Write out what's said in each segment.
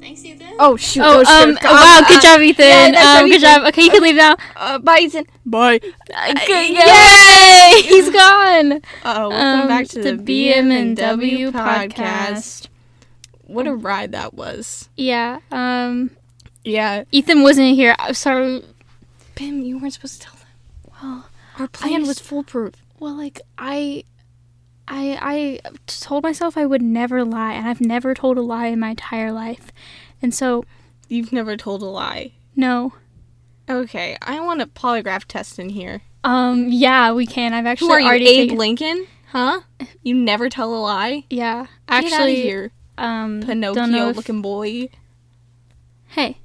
Thanks, Ethan. Oh shoot! Oh, shoot. um, wow, good job, Ethan. yeah, nice um, job, good Ethan. job. Okay, you can leave now. Uh, bye, Ethan. Bye. Yay! He's gone. Uh, welcome Um, back to the, BM and W BM&W podcast. What a ride that was. Yeah. Um, Yeah. Ethan wasn't here. I'm sorry. Bim, you weren't supposed to tell them. Well, Our plan was foolproof. well, like I, I, I told myself I would never lie, and I've never told a lie in my entire life, and so You've never told a lie. no. Okay, I want a polygraph test in here. Um, yeah, we can. I've actually Who are you, already Abe taken- Lincoln? Huh? You never tell a lie? Yeah, Actually, Get actually, outta here, um, don't know Pinocchio if- looking boy. Hey, don't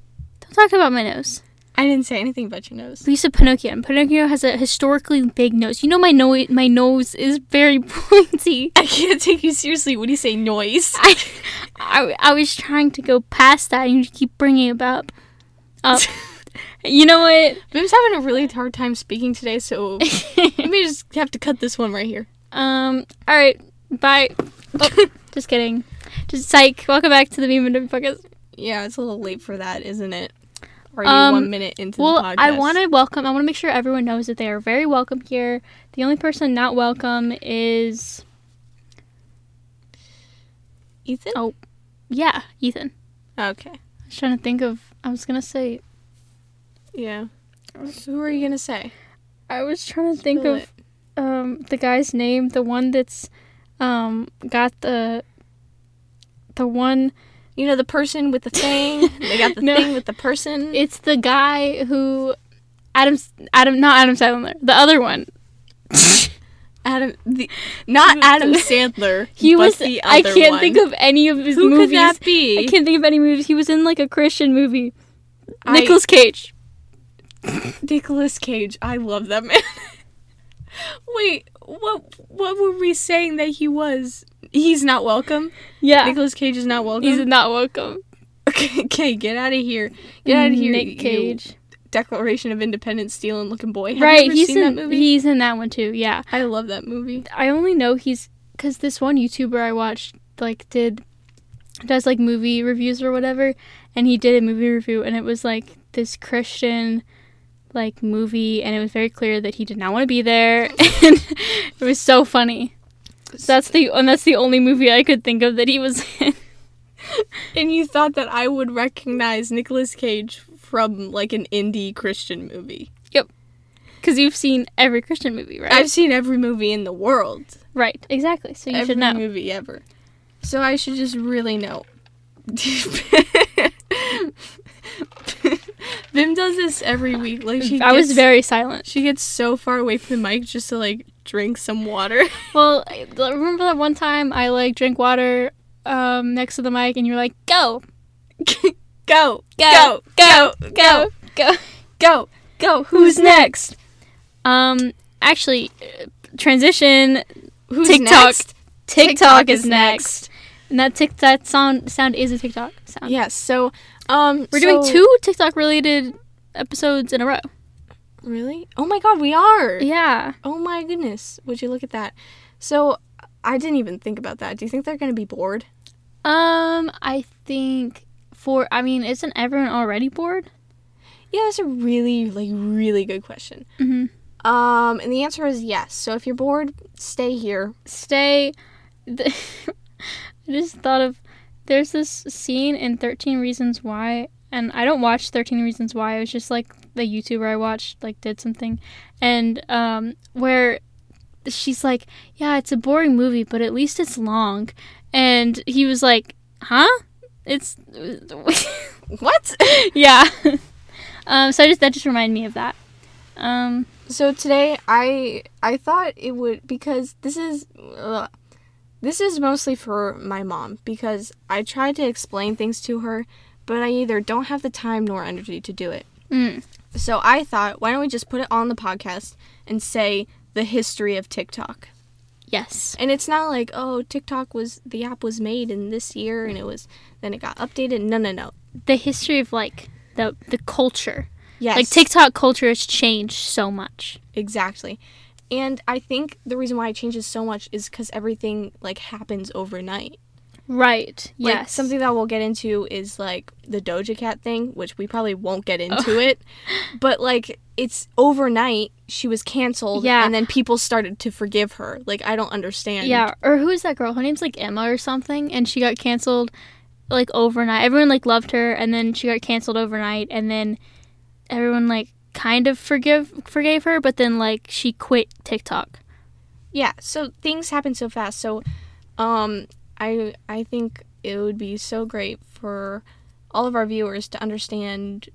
talk about my nose. I didn't say anything about your nose. We said Pinocchio. and Pinocchio has a historically big nose. You know my nose. My nose is very pointy. I can't take you seriously when you say noise. I, I, I was trying to go past that, and you keep bringing it up. Up. you know what? Bim's having a really hard time speaking today, so we may just have to cut this one right here. um. All right. Bye. Oh, just kidding. Just psych. Welcome back to the Beam and podcast. Yeah, it's a little late for that, isn't it? Um, one minute into Well, the podcast. I want to welcome. I want to make sure everyone knows that they are very welcome here. The only person not welcome is Ethan? Oh. yeah, Ethan. Okay. I was trying to think of. I was gonna say. Yeah. So who are you gonna say? I was trying to think Spill of um the guy's name, the one that's um got the the one You know the person with the thing. they got the No. thing with the person. it's the guy who Adam Adam not Adam Sandler, the other one. Adam, the, not Adam Sandler. He was the I can't one. think of any of his who movies. could that be. I can't think of any movies. He was in like a Christian movie. I- Nicolas Cage. Nicolas Cage. I love that man. Wait, what? What were we saying that he was? He's not welcome. Yeah. Nicolas Cage is not welcome. He's not welcome. okay, okay, get out of here. Get out of mm-hmm. here. Nick you Cage. Declaration of Independence stealing looking boy. Have right, you ever he's seen in that movie? he's in that one too. Yeah. I love that movie. I only know he's because this one YouTuber I watched like did does like movie reviews or whatever, and he did a movie review, and it was like this Christian like movie, and it was very clear that he did not want to be there, and it was so funny. That's the and that's the only movie I could think of that he was in. And you thought that I would recognize Nicolas Cage from like an indie Christian movie. Yep. Because you've seen every Christian movie, right? I've seen every movie in the world. right, exactly. So you every should know. Every movie ever. So I should just really know. Bim does this every week. Like she I was very silent. She gets so far away from the mic just to like drink some water. Well, remember that one time I like drank water um, next to the mic, and you're like, "Go, go, Go, go, go, go, go." go, go. Who's next? Um, actually, uh, transition. Who's TikTok. next? TikTok, is next. and that tick that sound sound is a TikTok sound. Yes. So, um, We're doing so- two TikTok related episodes in a row. Really? Oh my God, we are. Yeah. Oh my goodness. Would you look at that? So, I didn't even think about that. Do you think they're gonna be bored? Um, I think for I mean, isn't everyone already bored? Yeah, that's a really, like, really good question. Mm-hmm. Um, and the answer is yes. So if you're bored, stay here. Stay. I just thought of there's this scene in Thirteen Reasons Why, and I don't watch Thirteen Reasons Why. It was just like the YouTuber I watched like did something, and um, where she's like, "Yeah, it's a boring movie, but at least it's long," and he was like, "Huh? It's What? yeah." um, so I just that just reminded me of that. Um, so today I I thought it would because this is ugh, this is mostly for my mom because I tried to explain things to her, but I either don't have the time nor energy to do it. mm, So I thought, why don't we just put it on the podcast and say the history of TikTok? yes. And it's not like, oh, TikTok was the app was made in this year and it was then it got updated. No, no, no. the history of like the the culture Yes. Like TikTok culture has changed so much. Exactly. And I think the reason why it changes so much is because everything like happens overnight. Right. Like, yes. something that we'll get into is like the Doja Cat thing, which we probably won't get into it. But like it's overnight she was canceled Yeah. and then people started to forgive her. Like I don't understand. Yeah, or who is that girl? Her name's like Emma or something, and she got canceled like overnight. Everyone like loved her, and then she got canceled overnight, and then everyone like kind of forgive forgave her, but then like she quit TikTok. Yeah, so things happen so fast. So um I I think it would be so great for all of our viewers to understand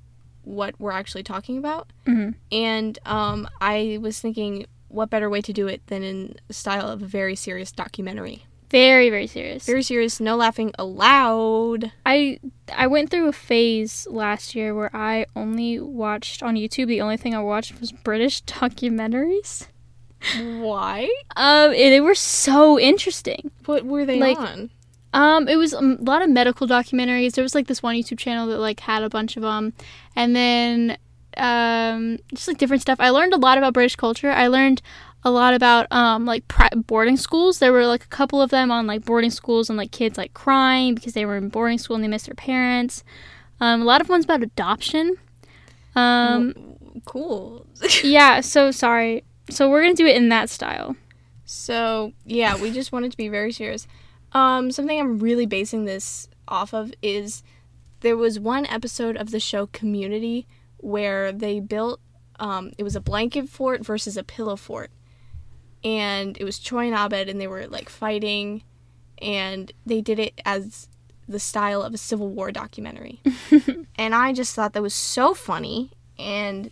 what we're actually talking about. Mhm. And um I was thinking what better way to do it than in the style of a very serious documentary. Very very serious. Very serious, no laughing allowed. I I went through a phase last year where I only watched on YouTube. The only thing I watched was British documentaries. Why? Um, they were so interesting. What were they Like- on? Um, it was um, a lot of medical documentaries. There was like this one YouTube channel that like had a bunch of them, and then um, just like different stuff. I learned a lot about British culture. I learned a lot about um like pri- boarding schools. There were like a couple of them on like boarding schools and like kids like crying because they were in boarding school and they missed their parents. Um, a lot of ones about adoption. Um, Cool. yeah. So sorry. So we're gonna do it in that style. So yeah, we just wanted to be very serious. Um, something I'm really basing this off of is there was one episode of the show Community where they built um, it was a blanket fort versus a pillow fort, and it was Troy and Abed, and they were like fighting, and they did it as the style of a Civil War documentary, and I just thought that was so funny, and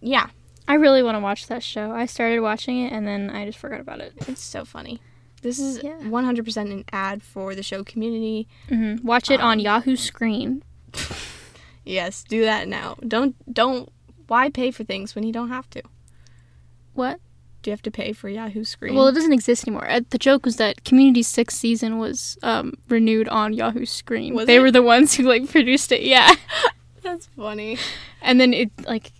yeah, I really want to watch that show. I started watching it and then I just forgot about it. It's so funny. This is Yeah. 100% an ad for the show Community. hmm Watch it on Um, Yahoo Screen. Yes, do that now. Don't don't why pay for things when you don't have to? What? Do you have to pay for Yahoo Screen? Well, it doesn't exist anymore. Uh, The joke was that Community's sixth season was um, renewed on Yahoo Screen. Was they it? were the ones who like produced it. Yeah, that's funny. and then it like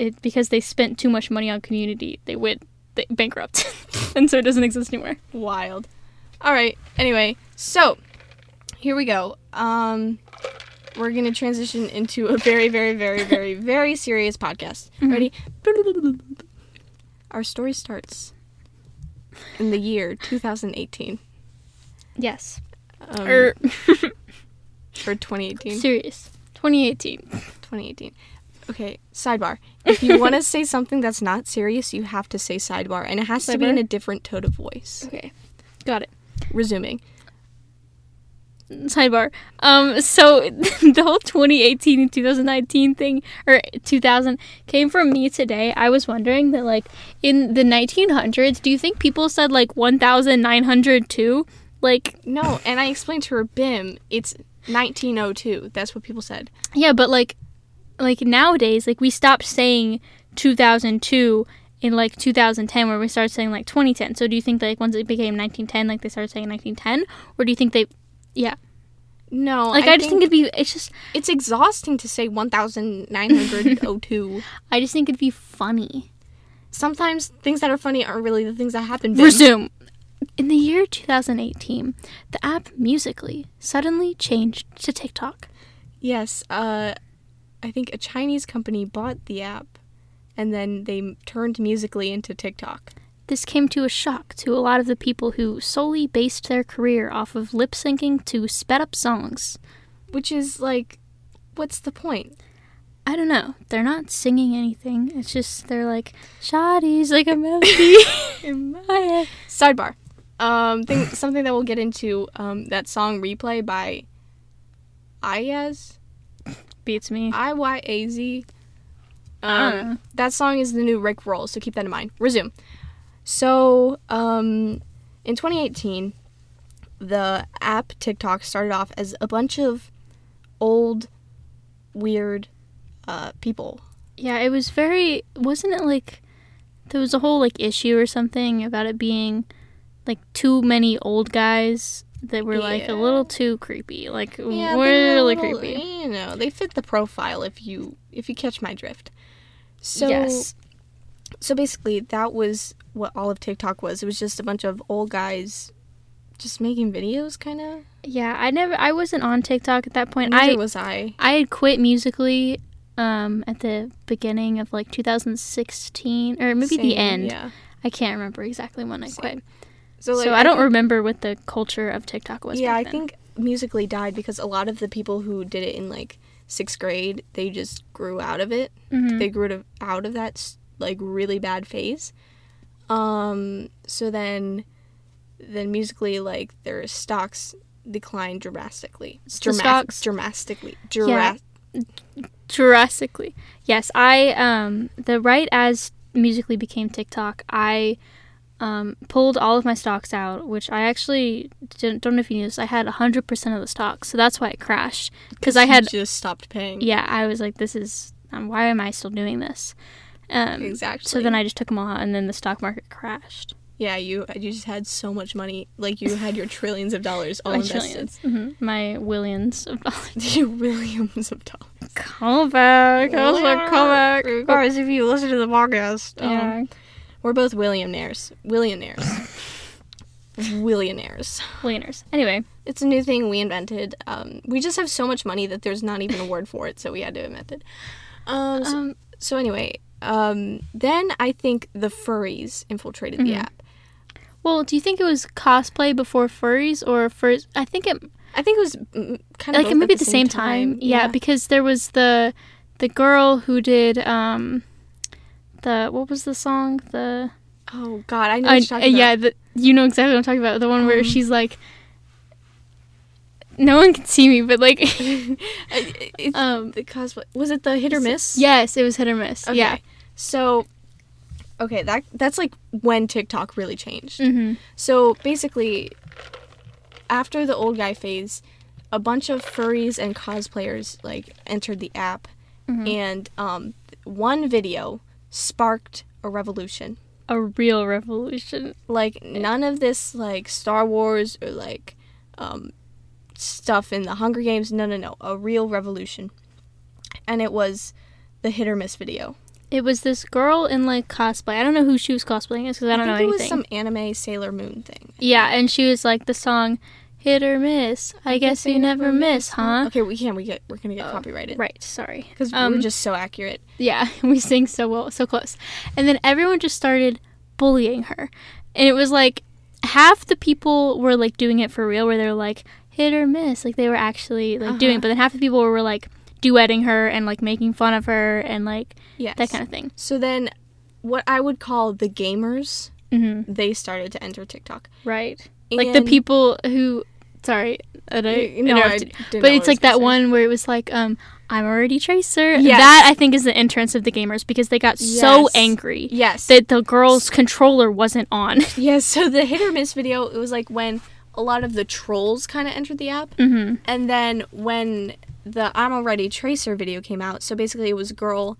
it because they spent too much money on Community, they went they, bankrupt, and so it doesn't exist anymore. Wild. All right. Anyway, so here we go. Um we're going to transition into a very very very very very serious podcast. Mhm. Ready? Our story starts in the year 2018. Yes, Um, or or 2018. serious. 2018. 2018. Okay, sidebar. If you want to say something that's not serious, you have to say sidebar, and it has to be in a different tone of voice. Okay, got it. Resuming. sidebar. Um, so the whole 2018 and 2019 thing, or 2000, came from me today. I was wondering that, like, in the 1900s, do you think people said like 1,902? Like, No, and I explained to her, Bim, it's 1902. That's what people said. yeah, but like, like nowadays, like we stopped saying 2002 in like 2010, where we started saying like 2010. So do you think like once it became 1910, like they started saying 1910, or do you think they? Yeah. No, Like, I, just think it'd be. It's just. it's exhausting to say 1902. I just think it'd be funny. Sometimes things that are funny aren't really the things that happen. Bim. Resume. In the year 2018, the app Musically suddenly changed to TikTok. Yes, uh, I think a Chinese company bought the app, and then they turned Musically into TikTok. This came to a shock to a lot of the people who solely based their career off of lip syncing to sped up songs. Which is like, what's the point? I don't know. They're not singing anything. It's just they're like, "Shawty's like a melody in my head." Sidebar. Um, thing, something that we'll get into. Um, that song "Replay" by Iyaz, Beats me. I Y A Z. Um, that song is the new Rick Roll, so keep that in mind. Resume. So, um, in 2018, the app TikTok started off as a bunch of old, weird uh, people. Yeah, it was very. Wasn't it like there was a whole like issue or something about it being like too many old guys that were like a little too creepy. Like Yeah, they really little- creepy. You know, they fit the profile if you if you catch my drift. So yes. so basically that was what all of TikTok was. It was just a bunch of old guys just making videos kind of. Yeah, I never I wasn't on TikTok at that point. Neither I was I. I had quit musically um at the beginning of like 2016 or maybe the end. Yeah. I can't remember exactly when I quit. Same. So, So, like, I don't think- remember what the culture of TikTok was. Yeah, I then. think musically died because a lot of the people who did it in like sixth grade, they just grew out of it. Mhm. They grew out of that like really bad phase. Um. So then, then musically, like their stocks declined drastically. The stocks- dramatically. Yeah. Dra- drastically. Yes, I um the right as musically became TikTok, I um pulled all of my stocks out, which I actually didn't, don't know if you knew this. I had hundred percent of the stocks, so that's why it crashed. Because I had just stopped paying. yeah, I was like, this is um, why am I still doing this? Um, Exactly. So then I just took them all out, and then the stock market crashed. Yeah, you you just had so much money, like you had your trillions of dollars all My invested. trillions. Mhm. My willions of dollars. Your Williams of dollars. Call back. I was like, call back. Guys, if you listen to the podcast, um, Yeah. We're both Williamnaires. Willionaires. Willionaires. Millionaires. Anyway, It's a new thing we invented. Um, we just have so much money that there's not even a word for it, so we had to invent it. Um, so, um, so anyway, um, then I think the furries infiltrated the Mhm. app. Well, do you think it was cosplay before furries or first? I think it I think it was kind of like maybe at the same time. Yeah, because there was the the girl who did um the what was the song the oh God, I know uh, what you're talking yeah about. the, you know exactly what I'm talking about the one where Um, she's like no one can see me but like It's um the cosplay. Was it the hit or miss? yes it was hit or miss Okay. yeah So, okay, that that's like when TikTok really changed. mm-hmm. So basically, after the old guy phase, a bunch of furries and cosplayers like entered the app, Mhm. and um, one video sparked a revolution. a real revolution Like none of this like Star Wars or like um, stuff in the Hunger Games. No, no, no, a real revolution. And it was the hit or miss video. it was this girl in like cosplay I don't know who she was cosplaying as because I don't think know it anything was some anime Sailor Moon thing. yeah and she was like the song hit or miss I, guess you never miss huh Okay, we can't. We get. We're gonna get Oh, copyrighted right sorry because Um, we're just so accurate. Yeah, we sing so well, so close. And then everyone just started bullying her. And it was like half the people were like doing it for real, where they're like hit or miss, like they were actually like doing Uh-huh. it. But then half the people were like duetting her and like making fun of her and like Yes. that kind of thing. So then, what I would call the gamers, hmm they started to enter TikTok. Right. Like the people who, sorry, I no, I interrupted. didn't know but it's like that say. one where it was like, um, I'm already Tracer. Yes. That I think is the entrance of the gamers because they got so angry Yes. that the girl's controller wasn't on. yes. So the hit or miss video, it was like when a lot of the trolls kind of entered the app, mm-hmm. and then when the I'm already Tracer video came out. So basically, it was a girl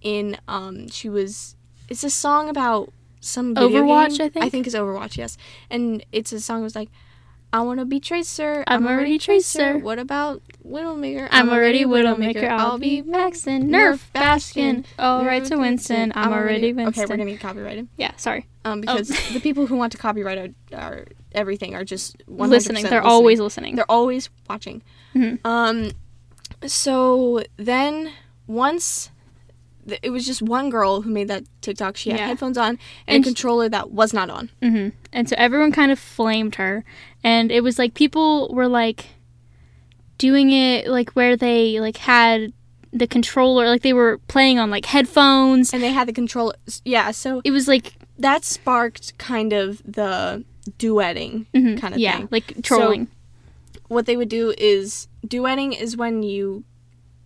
in um she was it's a song about some Overwatch, game. I think? I think it's Overwatch. Yes, and it's a song that was like. I want to be Tracer. I'm already Tracer. What about Widowmaker? I'm already Widowmaker. I'll be Maxon. Nerf Bastion. All right to Winston. I'm already Winston. Okay, we're gonna get copyrighted. Yeah, sorry. Um, because the people who want to copyright our, our everything are just 100% Listening. They're listening. always listening. They're always watching. Mhm. Um, so then once it was just one girl who made that TikTok. She had Yeah. headphones on and, And a controller that was not on. hmm And so everyone kind of flamed her, and it was like people were like doing it like where they like had the controller, like they were playing on like headphones. And they had the controller. Yeah, so It was like that sparked kind of the duetting mhm, kind of thing. yeah, thing. like trolling. what they would do is duetting is when you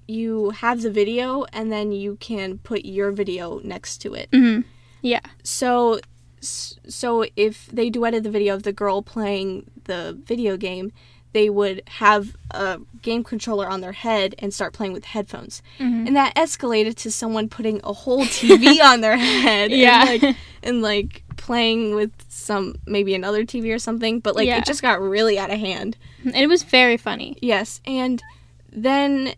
you have the video and then you can put your video next to it. hmm Yeah. So so if they duetted the video of the girl playing the video game, they would have a game controller on their head and start playing with headphones. Mhm. And that escalated to someone putting a whole TV on their head Yeah. and like and like playing with some maybe another TV or something, but like Yeah. it just got really out of hand. It was very funny. Yes, and then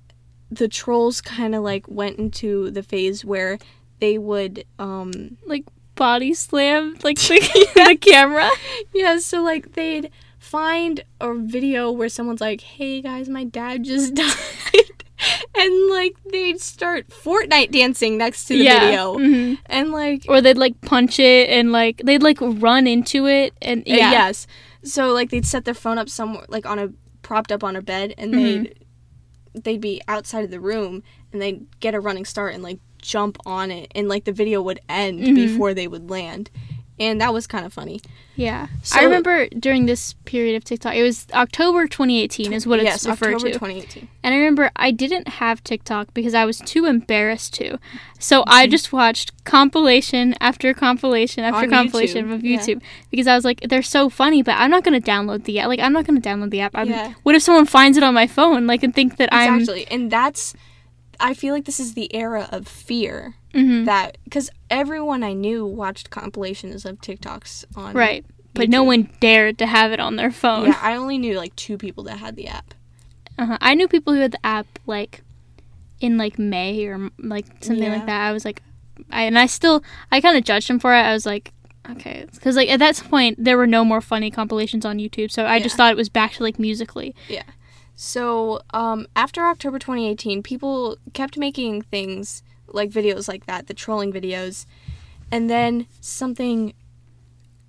the trolls kind of like went into the phase where they would um Like body slam like the, the camera. yeah, so like they'd find a video where someone's like, "Hey guys, my dad just died." and like they'd start Fortnite dancing next to the yeah. video. Mhm. And like Or they'd like punch it and like they'd like run into it and Uh, yeah. yes. So like they'd set their phone up somewhere like on a propped up on a bed and Mhm. they'd they'd be outside of the room and they'd get a running start and like jump on it and like the video would end Mhm. before they would land. And that was kind of funny. Yeah. So- I remember during this period of TikTok, it was October 2018 is what it's yes, referred October to. 2018. And I remember I didn't have TikTok because I was too embarrassed to. So I Mm-hmm. just watched compilation after compilation after On compilation YouTube, of yeah. YouTube because I was like, they're so funny, but I'm not gonna download the app. Like I'm not gonna download the app. I'm, Yeah. What if someone finds it on my phone, like, and think that I'm Exactly. And that's I feel like this is the era of fear Mhm. that cuz everyone I knew watched compilations of TikToks on right? But no one dared to have it on their phone. Yeah, I only knew like two people that had the app. Uh-huh. I knew people who had the app like in like May or like something Yeah. like that. I was like, I and I still I kind of judged him for it. I was like, okay, because like at that point there were no more funny compilations on YouTube, so I just thought it was back to like musically. Yeah. So, um, after October 2018, people kept making things like videos like that, the trolling videos, and then something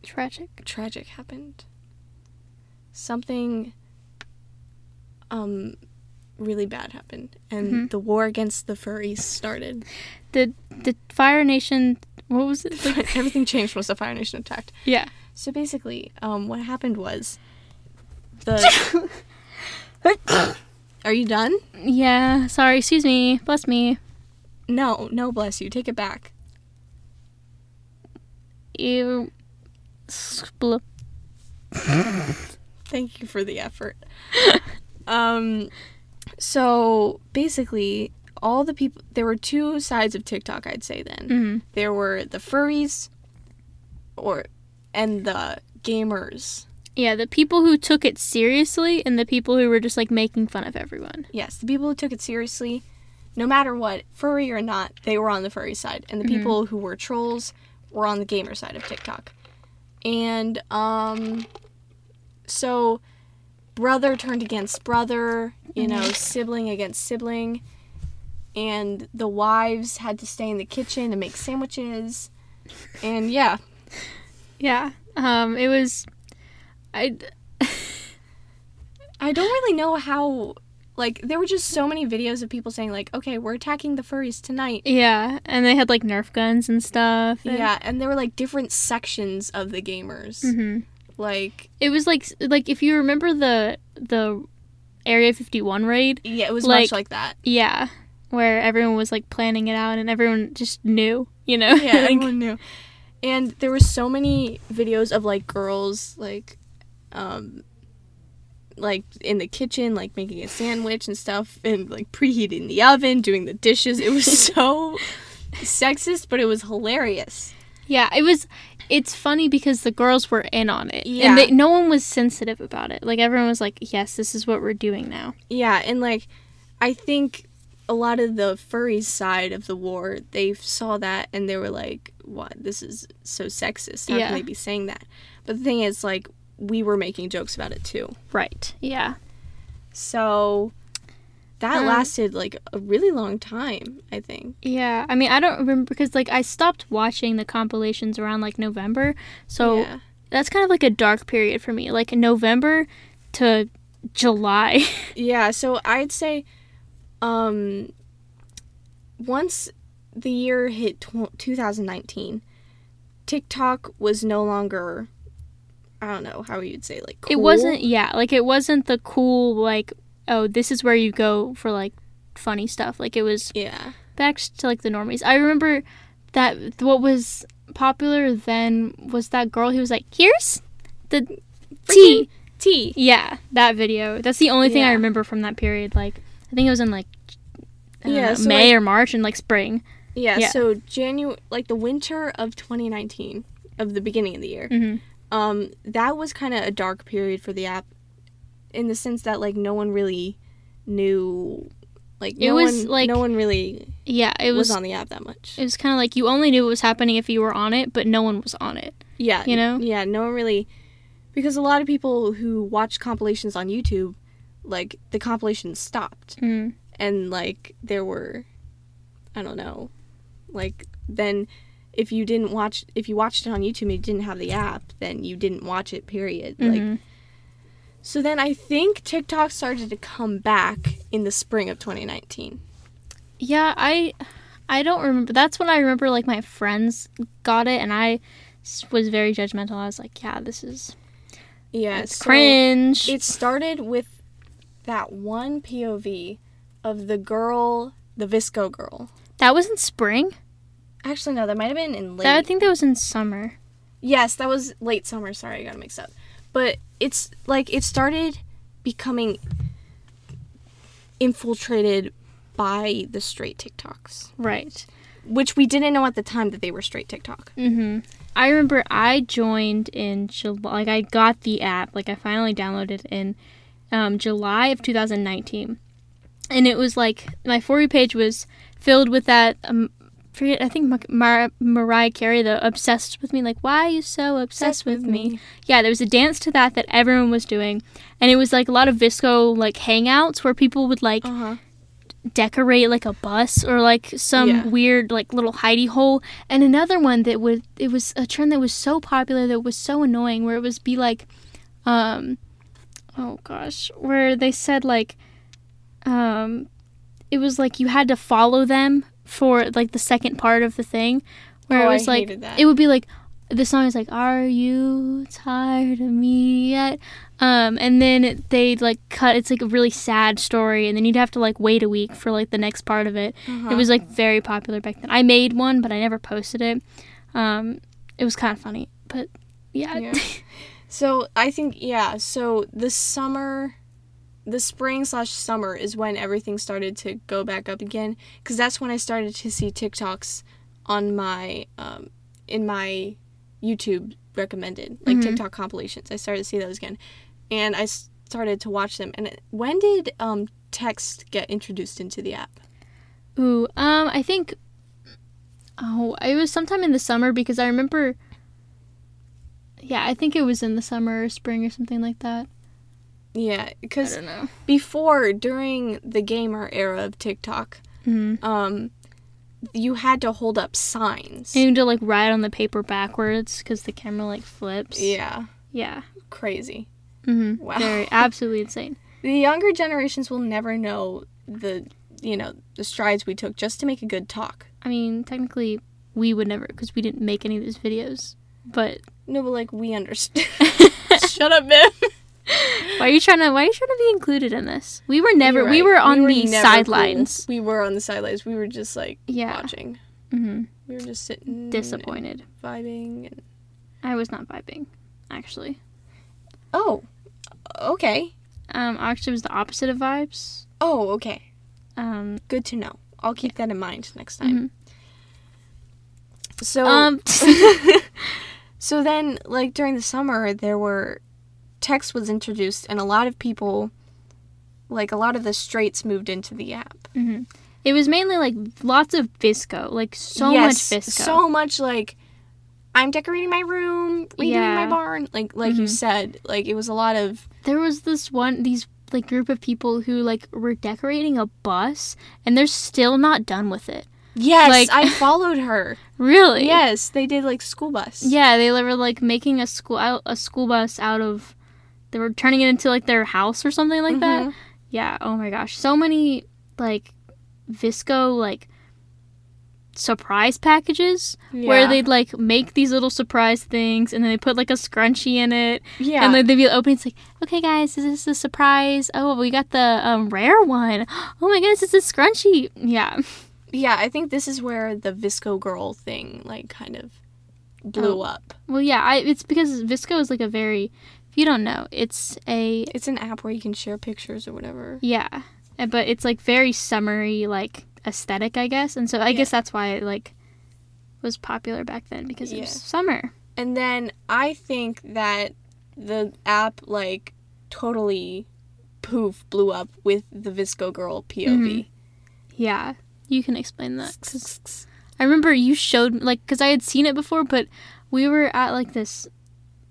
Tragic. tragic happened. Something, um, really bad happened, and Mhm. the war against the furries started. The the Fire Nation. What was it? Like, Everything changed once the Fire Nation attacked. yeah. So basically, um, what happened was the. Are you done? Yeah. Sorry. Excuse me. Bless me. No, no, bless you. Take it back. You. Spl- Thank you for the effort. um, so basically, all the people there were two sides of TikTok. I'd say then mhm. there were the furries, or and the gamers. Yeah, the people who took it seriously and the people who were just like making fun of everyone. Yes, the people who took it seriously, no matter what, furry or not, they were on the furry side, and the Mhm. people who were trolls were on the gamer side of TikTok. And um, so brother turned against brother, you know, sibling against sibling, and the wives had to stay in the kitchen and make sandwiches, and yeah, Yeah. Um. It was. I. I don't really know how. Like there were just so many videos of people saying like, "Okay, we're attacking the furries tonight." Yeah, and they had like Nerf guns and stuff. and- Yeah, and there were like different sections of the gamers. Mhm. Like, It was like like if you remember the the Area 51 raid. yeah, it was Like- much like that. Yeah, where everyone was like planning it out and everyone just knew. You know. Yeah, Like, everyone knew. And there were so many videos of like girls like, um, like in the kitchen, like making a sandwich and stuff, and like preheating the oven, doing the dishes. It was so sexist, but it was hilarious. yeah. It was. It's funny because the girls were in on it, Yeah. and they, no one was sensitive about it. Like everyone was like, "Yes, this is what we're doing now." Yeah, and like I think a lot of the furries side of the war, they saw that and they were like, "What? This is so sexist. How Yeah. can they be saying that?" But the thing is, like, we were making jokes about it too. Right. Yeah. So that Um, lasted like a really long time. I think. Yeah. I mean, I don't remember because like I stopped watching the compilations around like November, so yeah. that's kind of like a dark period for me. Like November to July. Yeah. So I'd say, um, once the year hit tw- 2019, TikTok was no longer. I don't know how you'd say like It wasn't yeah, like it wasn't the cool like oh, this is where you go for like funny stuff. Like it was Yeah. back to like the normies. I remember that what was popular then was that girl who was like, "Here's the tea." tea. Yeah, that video. That's the only thing I remember from that period. Like, I think it was in like Yeah, know, so, May like- or March and like spring. Yeah, Yeah. so January, like the winter of 2019, of the beginning of the year, hmm um, that was kind of a dark period for the app, in the sense that like no one really knew, like It no was, one, like- no one really Yeah, it was, was. on the app that much. it was kind of like you only knew what was happening if you were on it, but no one was on it. yeah, you know? yeah, no one really, because a lot of people who watch compilations on YouTube, like the compilations stopped, Mm. and like there were, I don't know, like then. If you didn't watch, if you watched it on YouTube and you didn't have the app, then you didn't watch it. Period. Like Mhm. So then I think TikTok started to come back in the spring of 2019. Yeah, I I don't remember. That's when I remember like my friends got it, and I was very judgmental. I was like, yeah, this is Yeah, it's so cringe. It started with that one POV of the girl, the VSCO girl. that was in spring. Actually, no, that might have been in late. I think that was in summer. yes, that was late summer. Sorry, I got mixed up. But it's like it started becoming infiltrated by the straight TikToks, Right. which we didn't know at the time that they were straight TikTok. Mm-hmm. I remember I joined in July. Like I got the app. Like I finally downloaded in um, July of 2019, and it was like my for you page was filled with that. Um, forget. I think Mar- Mar- Mariah Carey, the "Obsessed with Me." Like, why are you so obsessed with me? Yeah, there was a dance to that that everyone was doing, and it was like a lot of VSCO like hangouts where people would like Uh huh. decorate like a bus or like some Yeah. weird like little hidey hole and another one that would it was a trend that was so popular that was so annoying where it was be like um oh gosh where they said like um it was like you had to follow them for like the second part of the thing where Oh, it I was like hated that. it would be like the song is like are you tired of me yet um and then they'd like cut it's like a really sad story and then you'd have to like wait a week for like the next part of it Uh-huh. it was like very popular back then i made one but i never posted it um it was kind of funny but yeah, Yeah. So I think yeah. So the summer, the spring slash summer is when everything started to go back up again. Because that's when I started to see TikToks on my um, in my YouTube recommended like Mhm. TikTok compilations. I started to see those again, and I started to watch them. And it, when did um, text get introduced into the app? Ooh, um, I think. Oh, it was sometime in the summer because I remember. Yeah, I think it was in the summer or spring or something like that. Yeah, because before during the gamer era of TikTok, Mm-hmm. um, you had to hold up signs. And you had to like write on the paper backwards because the camera like flips. Yeah, Yeah. crazy. Mm-hmm. Wow. Very absolutely insane. The younger generations will never know the you know the strides we took just to make a good talk. I mean, technically, we would never because we didn't make any of these videos. But No, but like we understand. Shut up, man. Why are you trying to? Why are you trying to be included in this? We were never. You're We were on the sidelines. cool. We were on the sidelines. We were just like Yeah. watching. hmm We were just sitting, Disappointed. and vibing. And... I was not vibing, actually. Oh, okay. Um, actually, it was the opposite of vibes. Oh, okay. Um, Good to know. I'll keep that in mind next time. mhm. So, um, so then, like during the summer, there were text was introduced, and a lot of people, like a lot of the straights, moved into the app. mhm. it was mainly like lots of VSCO, like so Yes, much VSCO. so much like. I'm decorating my room, redoing my barn. Like like you Mhm. said, like it was a lot of there was this one, these like group of people who like were decorating a bus, and they're still not done with it. yes. Like- I followed her. Really? Yes, they did like school bus. Yeah, they were like making a school out a school bus out of. They were turning it into like their house or something like that. Mhm. Yeah. Oh my gosh, so many like VSCO like surprise packages where they'd like make these little surprise things and then they put like a scrunchie in it yeah. and then they'd be opening it's like okay guys this is this a surprise oh we got the um, rare one oh my goodness it's a scrunchie yeah yeah, I think this is where the VSCO girl thing like kind of blew Oh. up. well yeah I, it's because VSCO is like a very you don't know, it's a It's an app where you can share pictures or whatever. yeah, uh, but it's like very summery like aesthetic, I guess, and so I Yeah. guess that's why it like was popular back then because it was summer. And then I think that the app like totally poof blew up with the VSCO girl POV. Yeah, you can explain that because I remember you showed like because I had seen it before, but we were at like this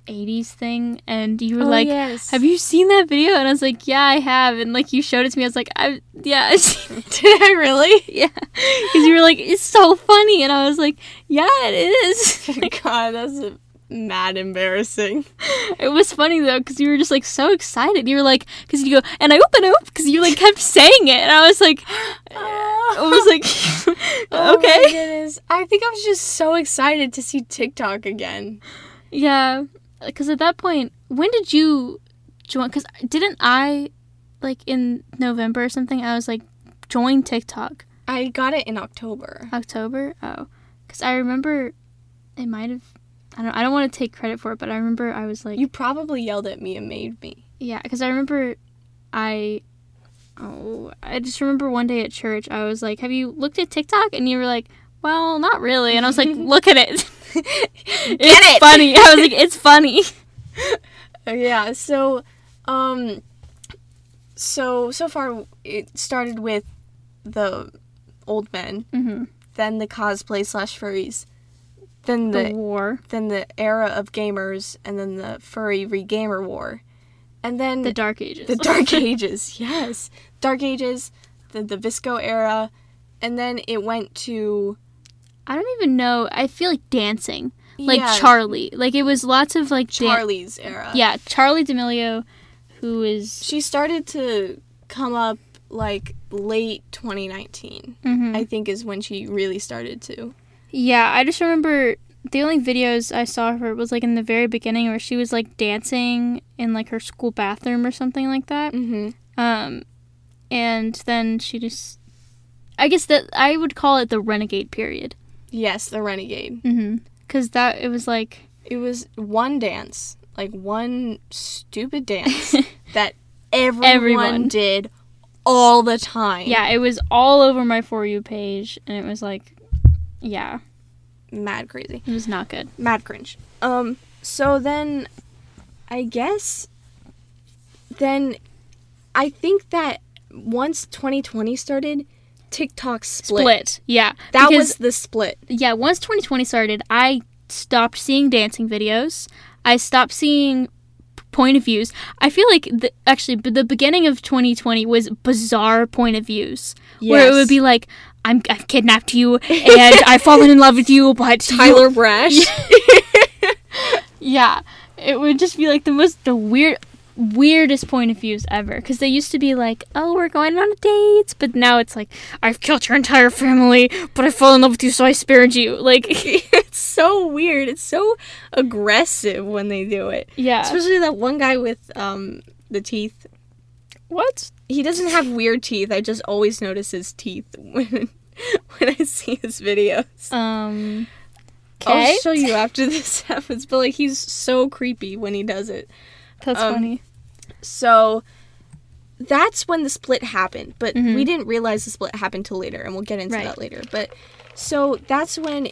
'80s thing, and you were Oh, like, yes. "Have you seen that video?" And I was like, "Yeah, I have." And like you showed it to me, I was like, "I yeah, I've seen it." Did I really? yeah," because you were like, "It's so funny," and I was like, "Yeah, it is." Oh like, God, that's a mad embarrassing. it was funny though because you were just like so excited. You were like, because you go and I open up because you like kept saying it, and I was like, oh. I was like, Oh okay. goodness. I think I was just so excited to see TikTok again. Yeah, because at that point, when did you join? Because didn't I, like in November or something, I was like, join TikTok I got it in October. October. Oh, because I remember it might have. I don't. I don't want to take credit for it, but I remember I was like, You probably yelled at me and made me. yeah, because I remember I. Oh, I just remember one day at church, I was like, "Have you looked at TikTok?" And you were like, "Well, not really." And I was like, "Look at it." It's it. funny. I was like, "It's funny." Uh, yeah, so um so so far it started with the old men, hmm then the cosplay slash furries, then The the war, then the era of gamers, and then the furry regamer war. And then the Dark Ages, the Dark Ages, yes. Dark Ages, the the VSCO era, and then it went to I don't even know. I feel like dancing, like yeah, Charlie. Like it was lots of like dan- Charlie's era. yeah, Charlie D'Amelio, who is She started to come up like late 2019. Mhm. I think is when she really started to. yeah. I just remember the only videos I saw of her was like in the very beginning where she was like dancing in like her school bathroom or something like that. Mm-hmm. Um, and then she just, I guess that I would call it the renegade period. Yes, the Renegade. Mm-hmm. Cause that it was like It was one dance, like one stupid dance that everyone, Everyone. did all the time. yeah, it was all over my for you page, and it was like, yeah, mad crazy. it was not good. mad cringe. Um, so then, I guess, then, I think that once 2020 started, TikTok split. Split, yeah. That because- was the split. yeah, once 2020 started, I stopped seeing dancing videos. I stopped seeing point of views. I feel like the, actually the beginning of 2020 was bizarre point of views where it would be like I'm I've kidnapped you and I've fallen in love with you, but Tyler Brash. yeah, it would just be like the most the weird weirdest point of views ever because they used to be like oh we're going on a date but now it's like i've killed your entire family but i fell in love with you so i spared you like it's so weird. It's so aggressive when they do it. yeah Especially that one guy with um the teeth. what He doesn't have weird teeth. I just always notice his teeth when when I see his videos. Um. Okay. I'll show you after this happens, but like he's so creepy when he does it. That's um, funny. So that's when the split happened, but Mhm. we didn't realize the split happened till later, and we'll get into Right. that later. But so that's when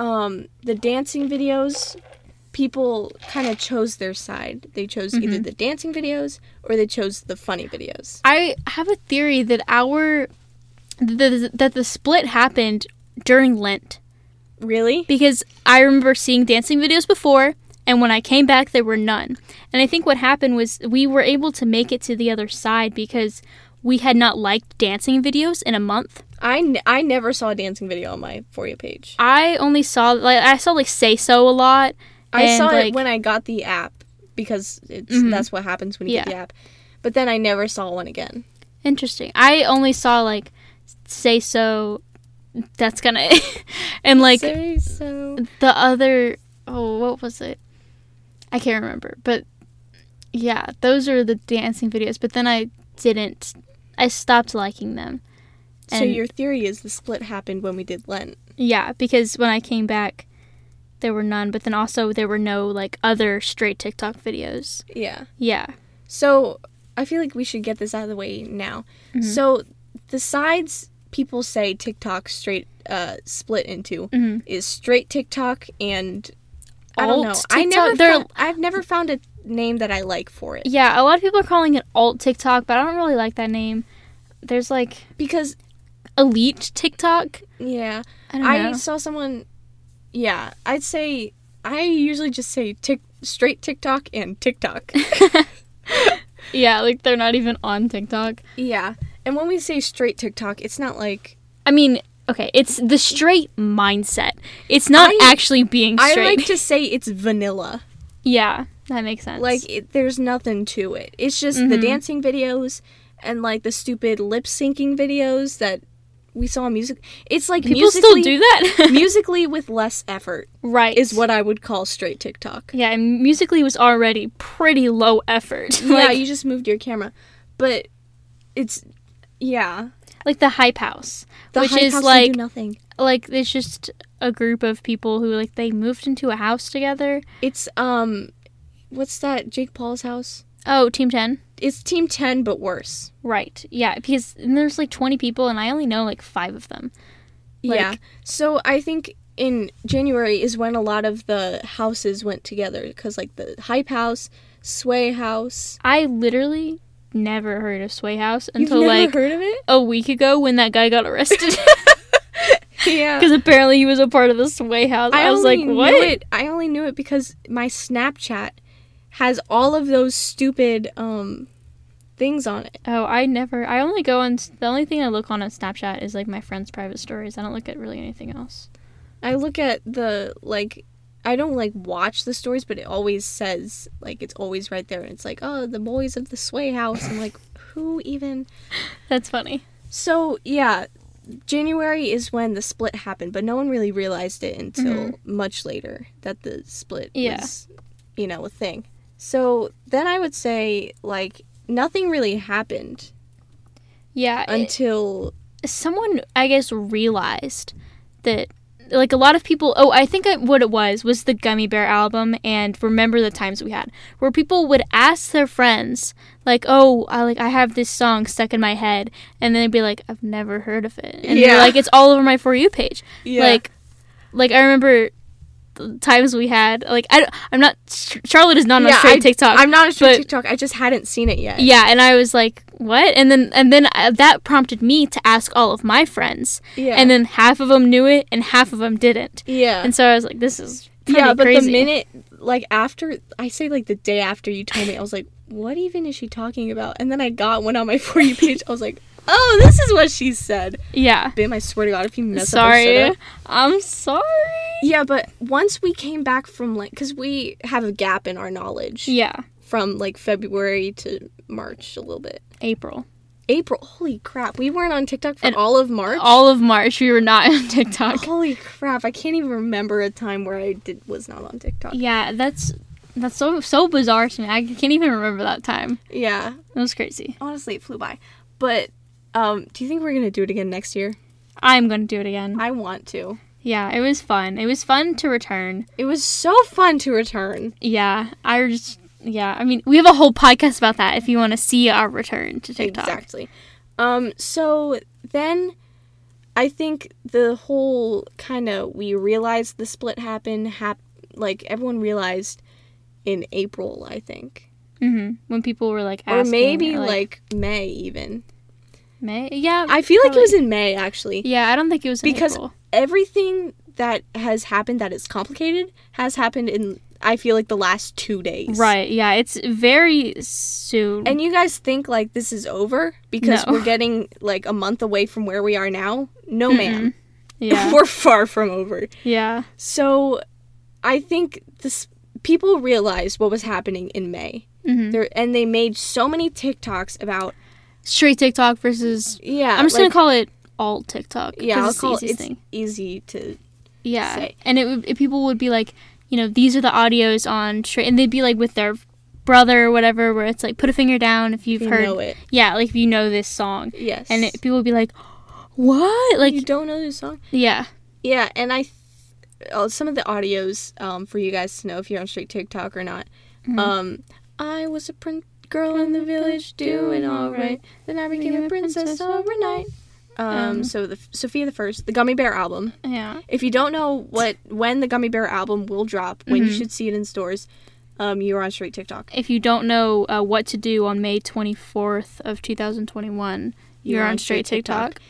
um, the dancing videos, people kind of chose their side. They chose either Mhm. the dancing videos or they chose the funny videos. I have a theory that our the, that the split happened during Lent Really? because I remember seeing dancing videos before, and when I came back, there were none. And I think what happened was we were able to make it to the other side because we had not liked dancing videos in a month. I, n- I never saw a dancing video on my For You page. I only saw like I saw like say so a lot. I saw like, it when I got the app because it's Mhm. that's what happens when you get the app. But then I never saw one again. Interesting. I only saw like say so. That's gonna and like Say so. the other oh what was it i can't remember but yeah those are the dancing videos but then i didn't i stopped liking them So your theory is the split happened when we did Lent. yeah because when i came back there were none, but then also there were no like other straight TikTok videos. Yeah. Yeah. So I feel like we should get this out of the way now. Mhm. So the sides people say TikTok straight uh, split into Mhm. is straight TikTok and I don't know. Alt I never they're... Found, I've never found a name that I like for it Yeah, a lot of people are calling it alt TikTok, but I don't really like that name. There's like because elite TikTok. yeah, I don't I saw someone. Yeah, I'd say I usually just say tick straight TikTok and TikTok. yeah, like they're not even on TikTok. yeah, and when we say straight TikTok, it's not like I mean, okay, it's the straight mindset. It's not I- actually being straight. I like to say it's vanilla. yeah, that makes sense. Like it, there's nothing to it. It's just the Mhm. dancing videos and like the stupid lip syncing videos that we saw in music. It's like people still do that. Musical.ly with less effort right. is what I would call straight TikTok. Yeah, and Musical.ly was already pretty low effort. Yeah, like, you just moved your camera, but it's yeah. Like the hype house, The which Hype is House, like do nothing. like it's just a group of people who like they moved into a house together. It's um, what's that? Jake Paul's house. Oh, Team Ten. It's Team Ten, but worse. Right. Yeah, because there's like 20 people and I only know like 5 of them. yeah. So I think in January is when a lot of the houses went together because like the Hype House, Sway House. I literally never heard of Sway House until like heard of it? a week ago when that guy got arrested. Yeah. Because apparently he was a part of the Sway House. I, was like, what? It, I only knew it because my Snapchat has all of those stupid um things on it. Oh, I never. I only go on. The only thing I look on on Snapchat is like my friends' private stories. I don't look at really anything else. I look at the like I don't like watch the stories, but it always says like it's always right there and it's like, "Oh, the boys of the Sway House." I'm like, "Who even?" That's funny. So, yeah, January is when the split happened, but no one really realized it until mm-hmm. much later that the split Yeah. was, you know, a thing. So then I would say, like, nothing really happened Yeah. it- until. someone I guess realized that like a lot of people oh I think what it was was the Gummy Bear album and remember the times we had where people would ask their friends like oh I like I have this song stuck in my head and then they'd be like I've never heard of it and Yeah. they're like it's all over my for you page Yeah. like like I remember times we had like I I'm not Charlotte is not on Yeah, straight I- TikTok I'm not a straight TikTok. I just hadn't seen it yet. yeah and I was like what and then and then uh, that prompted me to ask all of my friends Yeah. and then half of them knew it and half of them didn't. yeah. And so I was like, this is pretty yeah, but crazy. the minute, like, after, I say, like, the day after you told me, I was like, what even is she talking about? And then I got one on my For You page. I was like, oh, this is what she said. yeah. Bim, I swear to God, if you mess up Sorry. our setup- I'm sorry. Yeah, but once we came back from like, because we have a gap in our knowledge Yeah. from like February to March a little bit. April. April, holy crap, we weren't on TikTok for And all of March. All of March we were not on TikTok. holy crap, I can't even remember a time where I did was not on TikTok. Yeah, that's that's so so bizarre to me. I can't even remember that time. Yeah, It was crazy. honestly, it flew by. But um, do you think we're gonna do it again next year? I'm gonna do it again. I want to. Yeah, it was fun. It was fun to return. It was so fun to return. Yeah, I just yeah. I mean, we have a whole podcast about that if you want to see our return to TikTok. Exactly. Um, so then I think the whole kind of we realized the split happened, hap- like everyone realized in April, I think. hmm When people were like, or maybe or, like, May even. May. Yeah, I feel like it was in May actually. Yeah, I don't think it was in Because- April. Everything that has happened that is complicated has happened in I feel like the last 2 days. Right. Yeah, it's very soon. And you guys think like this is over because No. we're getting like a month away from where we are now? No, ma'am. yeah, we're far from over. yeah, So I think this people realized what was happening in May. hmm There and they made so many TikToks about straight TikTok versus. yeah. I'm just like, gonna call it alt TikTok. yeah, I'll it's call it it's thing. easy to Yeah, say. and it would it, people would be like, you know, these are the audios on straight, and they'd be like with their brother or whatever, where it's like, put a finger down if you've you heard, know it. yeah, like if you know this song, Yes. and it, people would be like, what? Like, you don't know this song? yeah, Yeah, and I th- uh, some of the audios um, for you guys to know if you're on straight TikTok or not. Mm-hmm. Um, I was a prin- girl in the village doing all right. Then I became a princess overnight. Um, Um, so the Sofia the First, the Gummy Bear album. Yeah. If you don't know what when the Gummy Bear album will drop, when you Mhm. should see it in stores, um, you're on straight TikTok. If you don't know uh, what to do on May 24th of 2021, you're, on straight TikTok.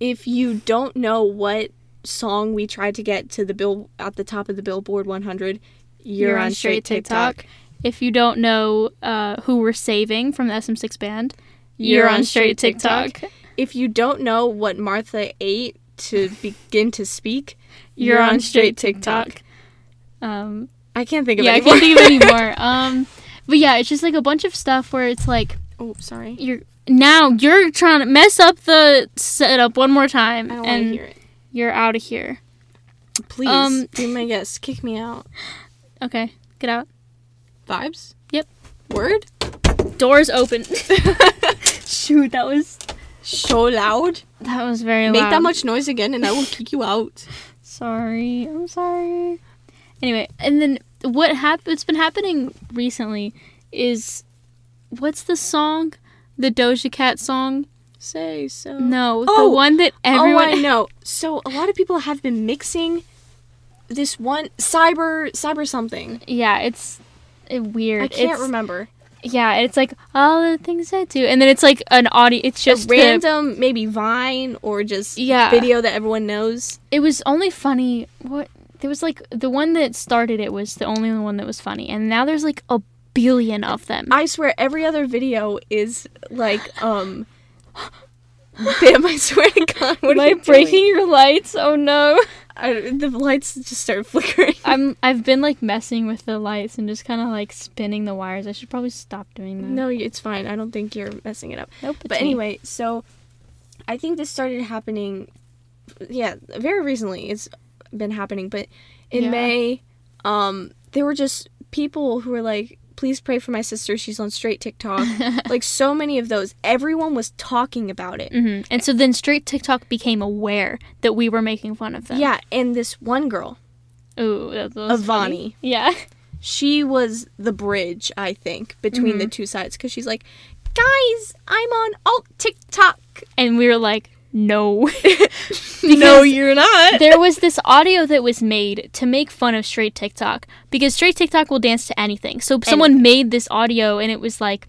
If you don't know what song we tried to get to the bill at the top of the Billboard 100, you're, on straight TikTok. If you don't know uh, who we're saving from the SM6 band, you're, on straight TikTok. If you don't know what Martha ate to begin to speak, You're, on straight TikTok. Um, I can't think of yeah, I can't think of any more. Um, but yeah, it's just like a bunch of stuff where it's like oh, sorry. you're now you're trying to mess up the setup one more time, I don't want to and hear it. you're out of here. Please, Um, be my guest. Kick me out. Okay, get out. Vibes? Yep. Word? Doors open. Shoot, that was So loud. that was very loud. Make loud. that much noise again and I will kick you out. Sorry, I'm sorry. Anyway, and then what hap- What's been happening recently is what's the song? The Doja Cat song? Say so. No, Oh! the one that everyone. Oh, I know. So a lot of people have been mixing this one cyber cyber something. Yeah, it's weird. I can't it's, remember. Yeah, it's like all the things I do, and then it's like an audio. It's just a the- random maybe Vine or just Yeah. video that everyone knows. it was only funny. What there was like the one that started it was the only one that was funny, and now there's like a billion of them. I swear every other video is like um Bam, I swear to God, what Am I you doing? breaking your lights? Oh no! I, the lights just start flickering. I'm I've been like messing with the lights and just kind of like spinning the wires. I should probably stop doing that. No, it's fine. I don't think you're messing it up. nope. it's But me. anyway, so I think this started happening yeah, very recently. It's been happening, but in Yeah. May um there were just people who were like please pray for my sister. She's on straight TikTok. like so many of those. Everyone was talking about it. hmm And so then straight TikTok became aware that we were making fun of them. Yeah, and this one girl, Ooh, that Avani, funny. Yeah. she was the bridge, I think, between the Mm-hmm. two sides because she's like, guys, I'm on alt TikTok. And we were like, no. no, you're not. there was this audio that was made to make fun of straight TikTok because straight TikTok will dance to anything. So someone made this audio and it was like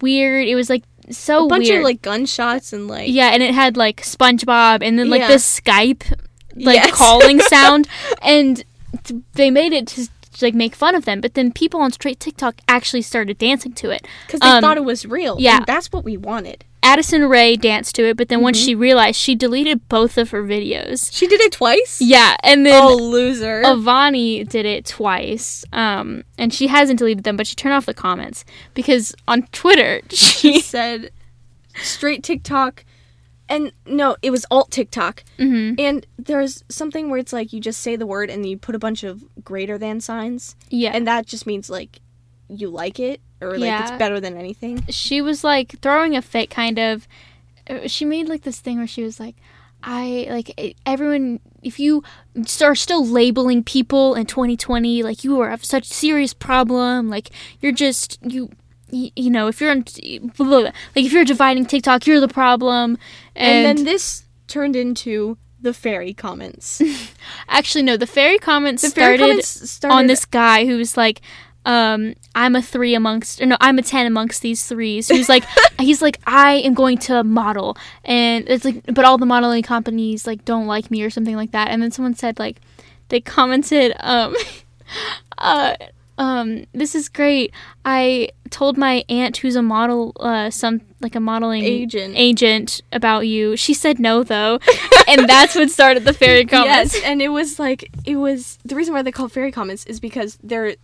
weird. It was like so a bunch weird. of like gunshots and like yeah, and it had like SpongeBob and then like Yeah. the Skype like Yes. calling sound and t- they made it to like make fun of them, but then people on straight TikTok actually started dancing to it. because they Um, thought it was real. yeah. and that's what we wanted. Addison Rae danced to it, but then once Mm-hmm. she realized, she deleted both of her videos. She did it twice. Yeah, and then Oh, loser. Avani did it twice, um, and she hasn't deleted them, but she turned off the comments because on Twitter she she. said straight TikTok, and no, it was alt TikTok. hmm And there's something where it's like you just say the word and you put a bunch of greater than signs, Yeah, and that just means like you like it or like Yeah. it's better than anything. she was like throwing a fit, kind of. She made like this thing where she was like, "I like everyone. If you are still labeling people in 2020, like you are have such serious problem. Like you're just you." You know, if you're on, blah, blah, blah. like if you're dividing TikTok, you're the problem. And, And, then this turned into the fairy comments. actually, no, the fairy comments The fairy started comments started on this guy who was like um i'm a three amongst or no i'm a ten amongst these threes He's like he's like i am going to model. And it's like but all the modeling companies like don't like me or something like that. And then someone said like they commented um uh um this is great. I told my aunt who's a model uh some like a modeling Agent. agent about you. She said no though. And that's what started the fairy comments. Yes, and it was like it was the reason why they call fairy comments is because they're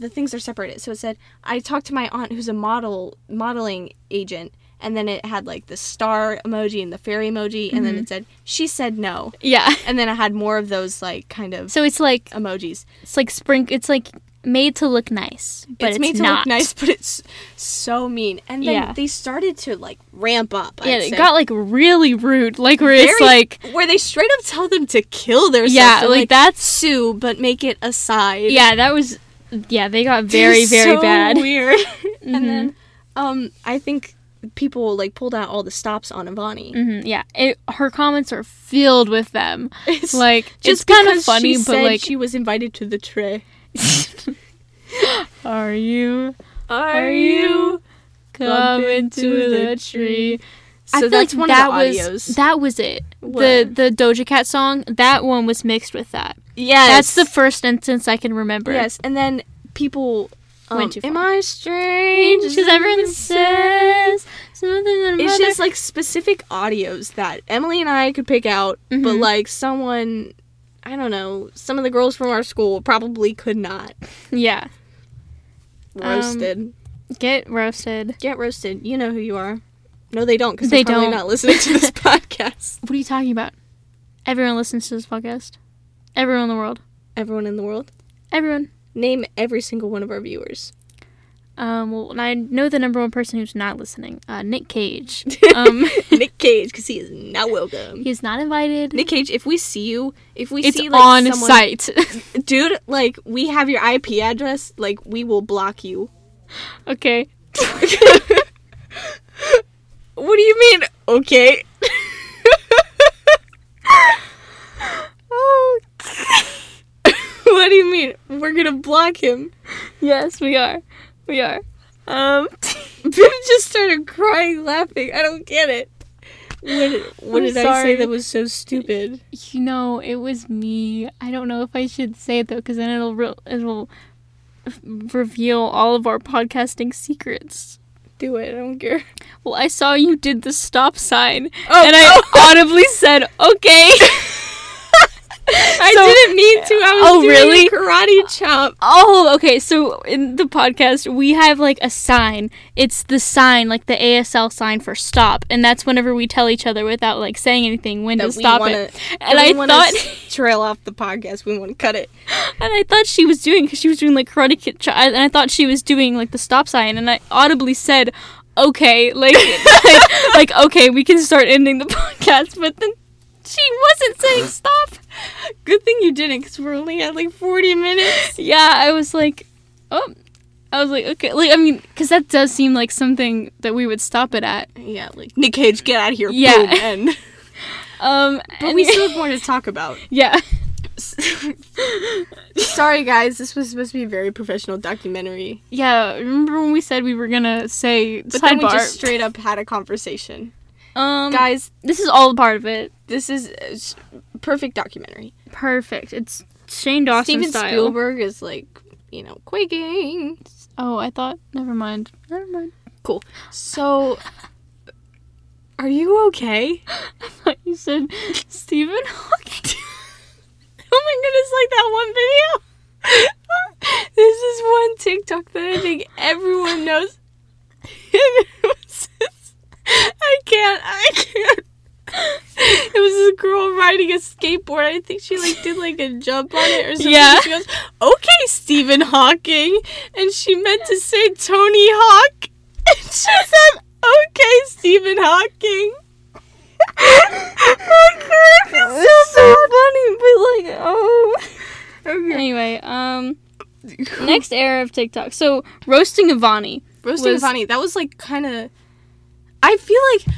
the things are separated. So it said I talked to my aunt who's a model modeling agent, and then it had like the star emoji and the fairy emoji, and then mm-hmm. it said she said no, yeah and then it had more of those like kind of so it's like emojis. It's like spring. It's like made to look nice, but it's, it's, made to not. look nice, but it's so mean. And then Yeah. they started to like ramp up. Yeah, I'd it say. got like really rude. Like where it's like, where they straight up tell them to kill themselves. yeah, They're like, that's sue, but make it a side. yeah, that was yeah. They got very very so bad. Weird. Mhm. And then, um, I think people like pulled out all the stops on Avani. Mhm, yeah, it, her comments are filled with them. It's Like just it's kind of funny, she but like, she was invited to the tray. are you Are you coming to the tree? So I feel like one that of was that was it. What? The the Doja Cat song, that one was mixed with that. yes, That's the first instance I can remember. yes. And then people um, Went too far. Am. I strange? Because everyone says something It's just like specific audios that Emily and I could pick out, but Mhm. like someone, I don't know, some of the girls from our school probably could not. yeah. Um, Roasted. Get roasted. Get roasted. You know who you are. No, they don't because They they're probably don't. not listening to this podcast. What are you talking about? Everyone listens to this podcast. Everyone in the world. Everyone in the world. Everyone. Name every single one of our viewers. Um, well, and I know the number one person who's not listening. Uh, Nick Cage. Um, Nick Cage, because he is not welcome. he's not invited. Nick Cage, if we see you, if we it's see like on someone, site. dude, like we have your IP address, like we will block you. okay. What do you mean? Okay. oh. what do you mean? We're gonna block him. Yes, we are. We are. Um, Viv just started crying, laughing. I don't get it. What, what did I say that was so stupid? You know, it was me. I don't know if I should say it though, because then it'll re- it'll reveal all of our podcasting secrets. Do it. I don't care. Well, I saw you did the stop sign, Oh, and I audibly said, "Okay." I So- didn't mean to. I was Oh, doing really? a karate chop. Oh, okay. So in the podcast, we have like a sign. It's the sign, like the ASL sign for stop, and that's whenever we tell each other without like saying anything when to That we stop wanna- it. And I thought, trail off the podcast. We want to cut it. and I thought she was doing because she was doing like karate chop, and I thought she was doing like the stop sign, and I audibly said, "Okay," like like, like okay, we can start ending the podcast, but then she wasn't saying stop. Good thing you didn't, because we're only at like forty minutes. Yeah, I was like, oh. I was like, okay, like I mean, because that does seem like something that we would stop it at. Yeah, like Nick Cage, get out of here. Yeah. Boom, end. Um, But and- we still have more to talk about. yeah, Sorry, guys. This was supposed to be a very professional documentary, yeah. Remember when we said we were gonna say but then we just straight up had a conversation. Um, Guys, this is all a part of it. this is perfect documentary. Perfect. It's Shane Dawson Steven style. Spielberg is like, you know, quaking. Oh, I thought. Never mind. Never mind. Cool. So, are you okay? I thought you said Stephen Hawking. Oh my goodness, like that one video. this is one TikTok that I think everyone knows. It was just- I can't, I can't. It was this girl riding a skateboard. I think she like did like a jump on it or something. Yeah. She goes, "Okay, Stephen Hawking," and she meant to say Tony Hawk, and she said, "Okay, Stephen Hawking." It's so funny, but like, oh. Okay. Anyway, um, next era of TikTok. So roasting Avani. roasting was- Avani, that was like kind of. I feel like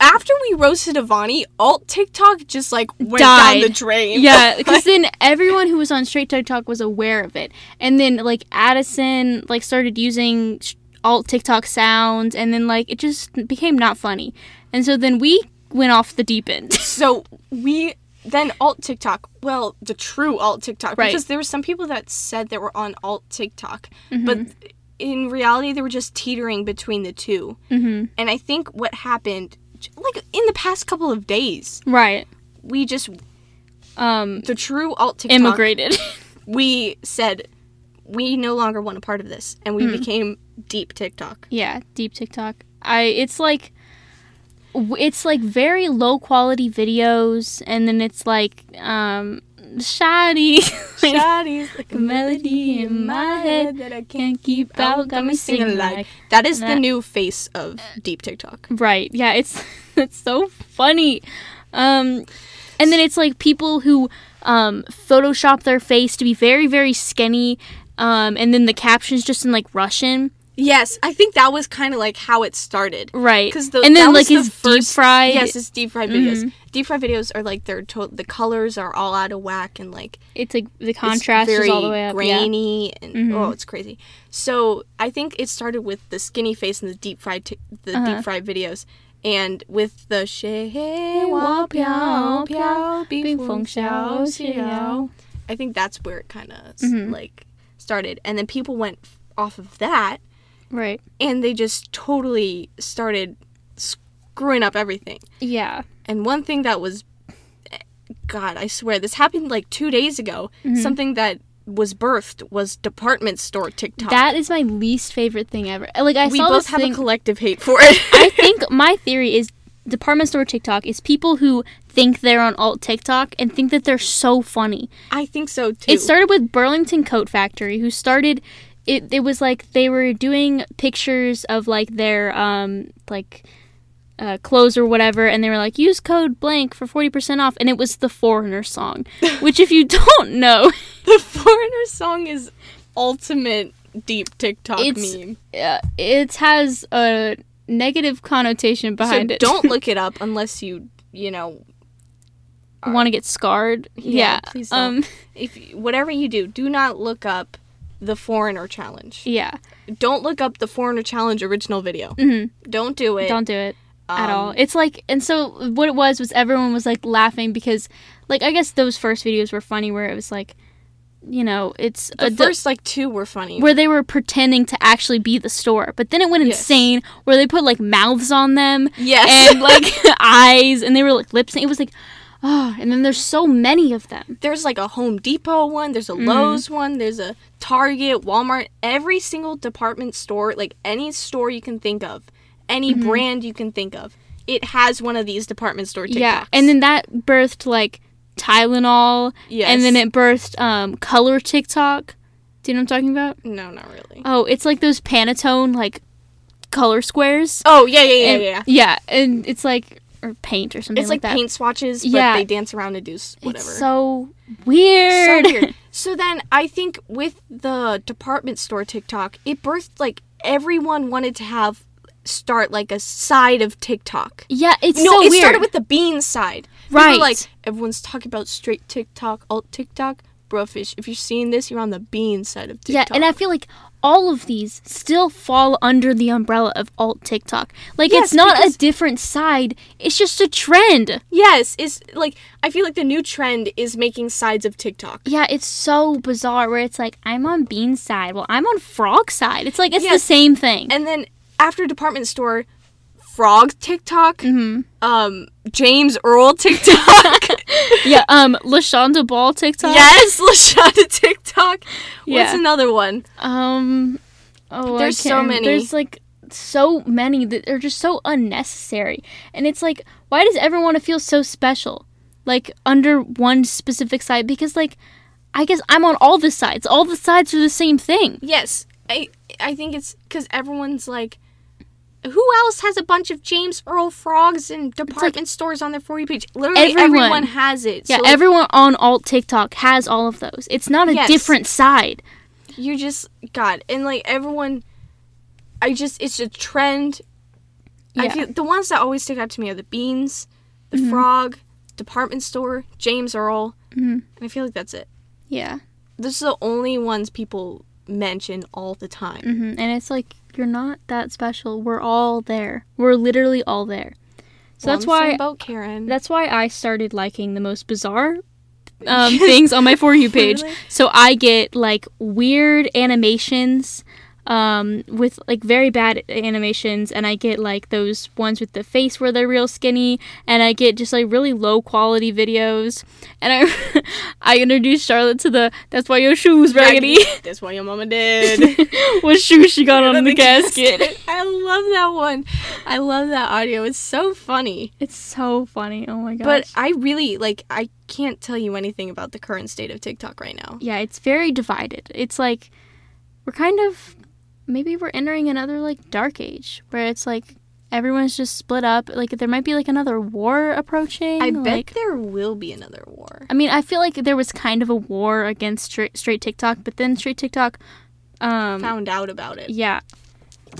after we roasted Avani, alt TikTok just like went down the drain. Yeah, because then everyone who was on straight TikTok was aware of it, and then like Addison like started using alt TikTok sounds, and then like it just became not funny, and so then we went off the deep end. so we then alt TikTok. Well, the true alt TikTok, Right. because there were some people that said they were on alt TikTok, Mm-hmm. but in reality they were just teetering between the two. hmm And I think what happened, like in the past couple of days, Right. we just Um, the true alt TikTok. immigrated. we said we no longer want a part of this and we Mm. became deep TikTok. yeah, deep TikTok. I it's like it's like very low quality videos and then it's like um shoddy. Shawty's like a melody in my head that I Can't keep out, got me singing like. That is the new face of deep TikTok. Right. Yeah, it's it's so funny. Um and then it's like people who um photoshop their face to be very very skinny um and then the captions just in like Russian. Yes, I think that was kind of like how it started. Right. Because the and then like the his deep fried Yes, his deep fried videos. Mhm. Deep fried videos are like they're to- the colors are all out of whack and like it's like the contrast is all the way up. Yeah. grainy and Mhm. oh, it's crazy. So I think it started with the skinny face and the deep fried t- the Uh-huh. deep fried videos, and with the she wa wa piao piao piao Bing bing feng feng xiao xiao xiao. xiao. I think that's where it kind of Mhm. like started, and then people went off of that, Right. and they just totally started screwing up everything. Yeah. And one thing that was, God, I swear, this happened like two days ago. Mm-hmm. Something that was birthed was department store TikTok. That is my least favorite thing ever. Like I we saw both have thing. a collective hate for it. I think my theory is department store TikTok is people who think they're on alt TikTok and think that they're so funny. I think so too. It started with Burlington Coat Factory, who started. It, it was like they were doing pictures of like their um like uh, clothes or whatever, and they were like use code blank for forty percent off, and it was the Foreigner song, which if you don't know, the foreigner song is ultimate deep TikTok It's- meme. uh, it has a negative connotation behind so it. don't look it up unless you you know want to get scarred. Yeah, Yeah. please don't. um. if whatever you do, do not look up the foreigner challenge. Yeah. Don't look up the foreigner challenge original video. Mm-hmm. Don't do it Don't do it. At all. Um, It's like, and so what it was was everyone was like laughing because, like, I guess those first videos were funny where it was like, you know, it's The first like two were funny. where they were pretending to actually be the store, but then it went Yes. insane where they put like mouths on them yes. and like eyes, and they were like lip sync. It was like, oh, and then there's so many of them. there's like a Home Depot one, there's a Mm-hmm. Lowe's one, there's a Target, Walmart, every single department store, like any store you can think of, any Mm-hmm. brand you can think of, it has one of these department store TikToks. Yeah, and then that birthed like Tylenol, yes. and then it birthed um color TikTok. Do you know what I'm talking about? no, not really. Oh, it's like those Pantone like color squares. Oh yeah, yeah, yeah, and, yeah. yeah, and it's like or paint or something It's like, like paint swatches, but Yeah. they dance around and do whatever. It's so weird. so weird. So then I think with the department store TikTok, it birthed like everyone wanted to have start like a side of TikTok. yeah, it's no, so it weird. started with the bean side. Right. like everyone's talking about straight TikTok, alt TikTok. Bro, fish, if you're seeing this, you're on the bean side of TikTok. yeah, and I feel like all of these still fall under the umbrella of alt TikTok. Like Yes, it's not a different side; it's just a trend. yes, it's like I feel like the new trend is making sides of TikTok. Yeah, it's so bizarre. Where it's like I'm on bean side, well I'm on frog side. It's like it's the same thing. And then after department store, frog TikTok, hmm um, James Earl TikTok. Yeah, um, Lashonda Ball TikTok. Yes, Lashana TikTok. What's Yeah. another one? Um, oh, There's so many. There's like so many that are just so unnecessary, and it's like, why does everyone want to feel so special, like under one specific side? Because like, I guess I'm on all the sides. All the sides are the same thing. Yes, I I think it's because everyone's like, who else has a bunch of James Earl frogs in department stores on their for you page? Literally, Everyone. everyone, has it. Yeah, so, like, everyone on alt TikTok has all of those. It's not a Yes. different side. you just God and like everyone. I just it's a trend. I Yeah. feel the ones that always stick out to me are the beans, the Mm-hmm. frog, department store, James Earl, Mhm. and I feel like that's it. Yeah, Those are the only ones people mention all the time. hmm and it's like you're not that special. We're all there. We're literally all there. So that's why boat, Karen. That's why I started liking the most bizarre um, things on my For You page. So I get like weird animations um, with like very bad animations, and I get like those ones with the face where they're real skinny, and I get just like really low quality videos. And I I introduced Charlotte to the that's why your shoes raggedy. That's what your mama did. what shoes she got on the, casket. I love that one. I love that audio. It's so funny. It's so funny. Oh my gosh. But I really like I can't tell you anything about the current state of TikTok right now. yeah, it's very divided. It's like we're kind of maybe we're entering another like dark age where it's like everyone's just split up. Like there might be like another war approaching. I bet like, there will be another war. I mean, I feel like there was kind of a war against straight, straight TikTok, but then straight TikTok um Found out about it. yeah,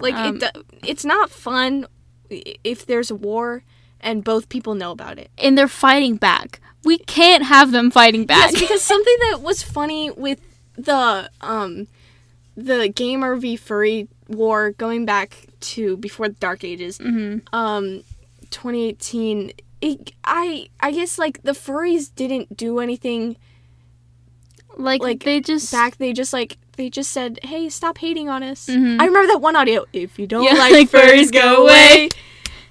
Like Um, it, it's not fun if there's a war and both people know about it. and they're fighting back. We can't have them fighting back. Yes, because something that was funny with the um the gamer v furry war going back to before the dark ages hmm um 2018 it, i i guess like the furries didn't do anything like, like, they just back they just like they just said hey stop hating on us. Mhm. i remember that one audio if you don't Yeah, like, like, furries go away.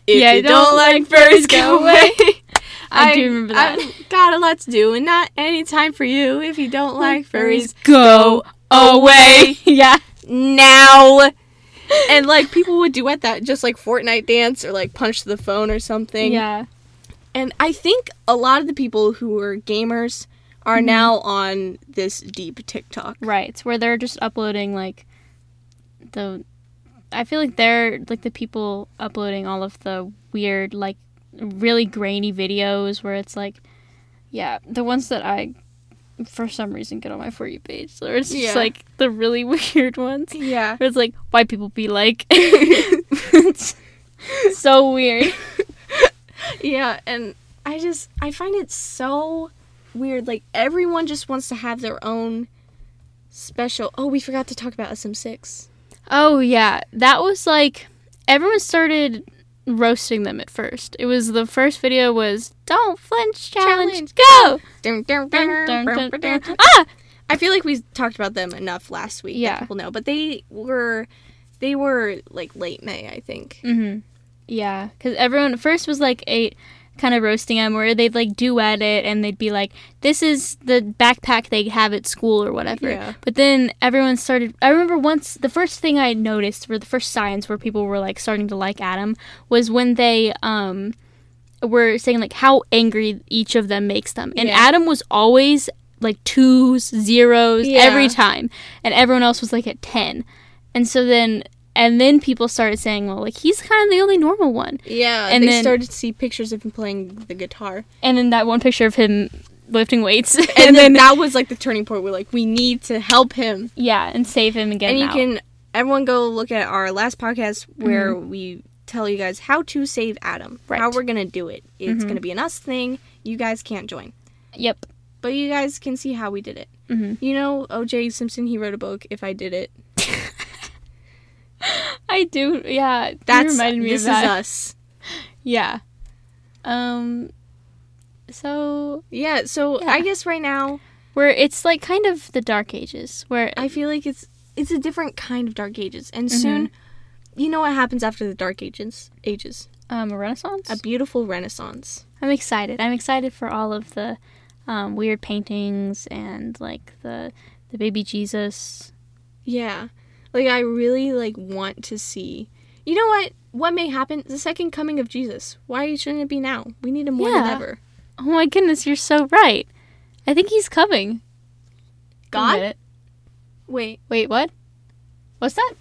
if Yeah, you don't like furries go away. I do remember that. I've got a lot to do and not any time for you if you don't like furries go away. yeah. now. and like people would duet that just like Fortnite dance or like punch the phone or something. Yeah. And I think a lot of the people who are gamers are Mm-hmm. now on this deep TikTok. Right. Where they're just uploading like the I feel like they're like the people uploading all of the weird like really grainy videos where it's like yeah, the ones that I for some reason get on my for you page. So it's just Yeah. like the really weird ones. Yeah. Where it's like white people be like it's so weird. Yeah, and I just I find it so weird. Like everyone just wants to have their own special. Oh, we forgot to talk about SM6. Oh yeah, that was like everyone started roasting them at first. It was the first video was "Don't flinch challenge, go!" Dun, dun, Dun. Ah, I feel like we talked about them enough last week. Yeah. that people know, but they were they were like late May, I think. mm-hmm. yeah, because everyone first was like a kind of roasting them where they'd like duet it and they'd be like, "This is the backpack they have at school or whatever." Yeah. But then everyone started. I remember once the first thing I noticed, were the first signs where people were like starting to like Adam, was when they um were saying like how angry each of them makes them, and Yeah. Adam was always like twos, zeros Yeah. every time, and everyone else was like at ten, and so then. And then people started saying, well, like, he's kind of the only normal one. Yeah, And they then- started to see pictures of him playing the guitar, And then that one picture of him lifting weights. and, then that was like the turning point. We're like, we need to help him. yeah, and save him again. and you out. can everyone go look at our last podcast where we tell you guys how to save Adam, Right. how we're gonna do it. It's Mhm. gonna be an us thing. You guys can't join, Yep. but you guys can see how we did it. Mhm. You know, O.J. Simpson, he wrote a book. If I did it, I do. Yeah. that's reminded me this of that. is us. Yeah. Um. So Yeah. So Yeah. I guess right now where it's like kind of the dark ages where I feel like it's it's a different kind of dark ages, and Mm-hmm. soon, you know what happens after the dark ages? Ages um a renaissance. a beautiful renaissance. I'm excited. I'm excited for all of the um, weird paintings and like the the baby Jesus. Yeah. Like I really like want to see. You know what? What may happen? The second coming of Jesus. Why shouldn't it be now? We need him more than ever. Oh my goodness, you're so right. I think he's coming. God? Wait. Wait, what? What's that?